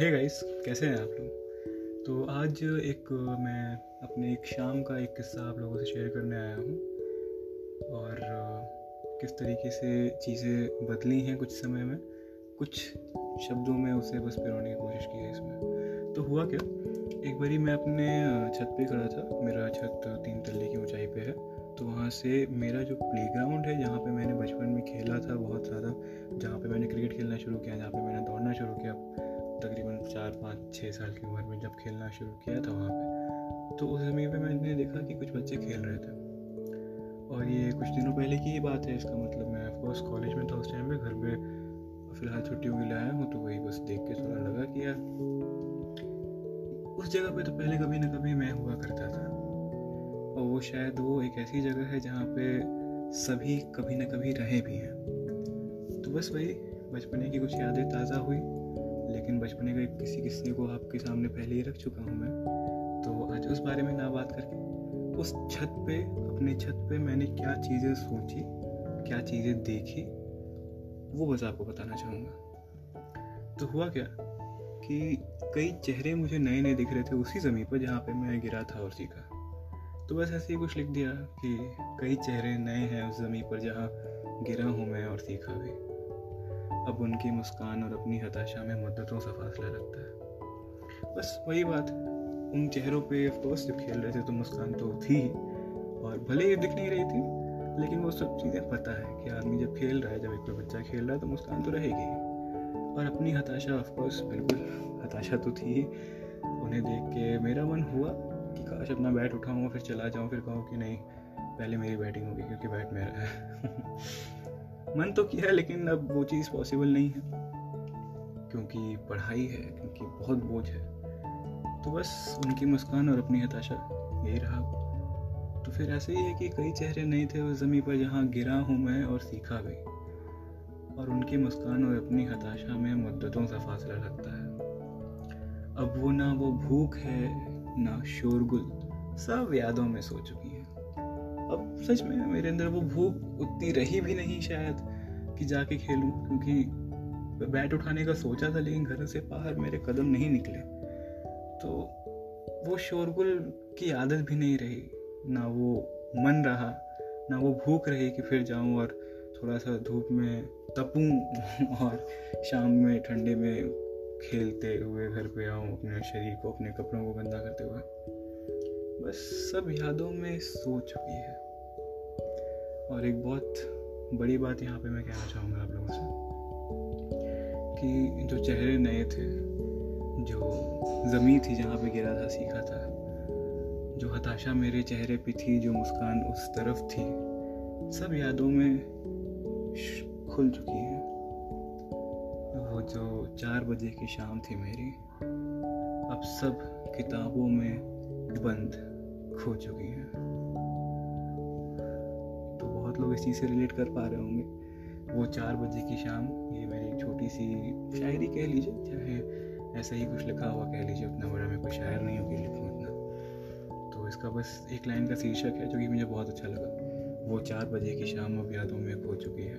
Hey guys कैसे हैं आप लोग? तो आज एक मैं अपने एक शाम का एक किस्सा आप लोगों से शेयर करने आया हूँ। और किस तरीके से चीज़ें बदली हैं कुछ समय में, कुछ शब्दों में उसे बस पिरोने की कोशिश की है इसमें। तो हुआ क्या? एक बारी मैं अपने छत पे खड़ा था, मेरा छत तीन तल्ले की ऊंचाई पे है। तो वहाँ से मेरा जो प्लेग्राउंड है, जहाँ पे मैंने बचपन में खेला था बहुत ज़्यादा, जहाँ पे मैंने क्रिकेट खेलना शुरू किया, जहाँ पे मैंने दौड़ना शुरू किया तकरीबन चार पाँच छः साल की उम्र में जब खेलना शुरू किया था वहाँ पे तो उस समय पे मैंने देखा कि कुछ बच्चे खेल रहे थे। और ये कुछ दिनों पहले की ही बात है, इसका मतलब मैं ऑफकोर्स कॉलेज में था उस टाइम पे, घर पे फ़िलहाल छुट्टियों के लिए आया हूँ तो वही बस देख के थोड़ा लगा कि यार, उस जगह पे तो पहले कभी ना कभी मैं हुआ करता था। और वो शायद वो एक ऐसी जगह है जहाँ पे सभी कभी ना कभी रहे भी हैं। तो बस वही, बचपने की कुछ यादें ताज़ा हुई। लेकिन बचपने का किसी किस्से को आपके सामने पहले ही रख चुका हूँ मैं। तो आज उस बारे में ना बात करके, उस छत पे, अपने छत पे मैंने क्या चीज़ें सोची, क्या चीज़ें देखी, वो बस आपको बताना चाहूँगा। तो हुआ क्या कि कई चेहरे मुझे नए नए दिख रहे थे उसी ज़मीन पर जहाँ पे मैं गिरा था और सीखा तो बस ऐसे ही कुछ लिख दिया कि कई चेहरे नए हैं उस ज़मीन पर जहाँ गिरा हूँ मैं और सीखा भी। अब उनकी मुस्कान और अपनी हताशा में मुद्दतों सा फासला लगता है। बस वही बात, उन चेहरों पे ऑफकोर्स जब खेल रहे थे तो मुस्कान तो थी और भले ही दिख नहीं रही थी, लेकिन वो सब चीज़ें पता है कि आदमी जब खेल रहा है, जब एक बच्चा खेल रहा है तो मुस्कान तो रहेगी और अपनी हताशा ऑफकोर्स बिल्कुल, हताशा तो थी उन्हें देख के मेरा मन हुआ कि काश अपना बैट उठाऊँ फिर चला जाऊँ, फिर कहूँ कि नहीं, पहले मेरी बैटिंग होगी क्योंकि बैट मेरा है। मन तो किया लेकिन अब वो चीज़ पॉसिबल नहीं है। क्योंकि पढ़ाई है, क्योंकि बहुत बोझ है। तो बस उनकी मुस्कान और अपनी हताशा, यही रहा। तो फिर ऐसे ही है कि कई चेहरे नहीं थे उस ज़मीन पर जहाँ गिरा हूँ मैं और सीखा भी। और उनकी मुस्कान और अपनी हताशा में मुद्दतों सा फासला लगता है। अब वो ना वो भूख है, ना शोरगुल, सब यादों में सो चुकी है। अब सच में मेरे अंदर वो भूख उतनी रही भी नहीं शायद कि जाके खेलूँ, क्योंकि बैट उठाने का सोचा था, लेकिन घर से बाहर मेरे कदम नहीं निकले। तो वो शोरगुल की आदत भी नहीं रही। ना वो मन रहा, ना वो भूख रही कि फिर जाऊँ और थोड़ा सा धूप में तपूँ और शाम में ठंडे में खेलते हुए घर पे आऊँ, अपने शरीर को, अपने कपड़ों को गंदा करते हुए। बस सब यादों में सो चुकी है। और एक बहुत बड़ी बात यहाँ पे मैं कहना चाहूँगा आप लोगों से, कि जो चेहरे नए थे, जो ज़मीन थी जहाँ पे गिरा था, सीखा था, जो हताशा मेरे चेहरे पे थी, जो मुस्कान उस तरफ़ थी, सब यादों में खुल चुकी है। वो जो चार बजे की शाम थी मेरी, अब सब किताबों में बंद। खो चुकी हैं। तो बहुत लोग इस चीज़ से रिलेट कर पा रहे होंगे। वो चार बजे की शाम, ये मेरी छोटी सी शायरी कह लीजिए, चाहे ऐसा ही कुछ लिखा हुआ कह लीजिए, उतना बड़ा मैं कोई शायर नहीं होगी लिखूँ उतना। तो इसका बस एक लाइन का शीर्षक है, जो कि मुझे बहुत अच्छा लगा। वो चार बजे की शाम अब यादों में खो चुकी है।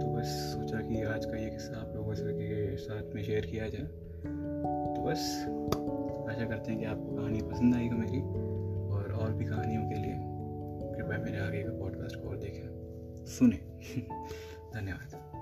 तो बस सोचा कि आज का ये किस्सा आप लोगों के साथ में शेयर किया जाए। तो बस, आशा करते हैं कि आपको कहानी पसंद आएगी मेरी। और भी कहानियों के लिए कृपया मेरे आगे का पॉडकास्ट को और देखें। सुने। धन्यवाद।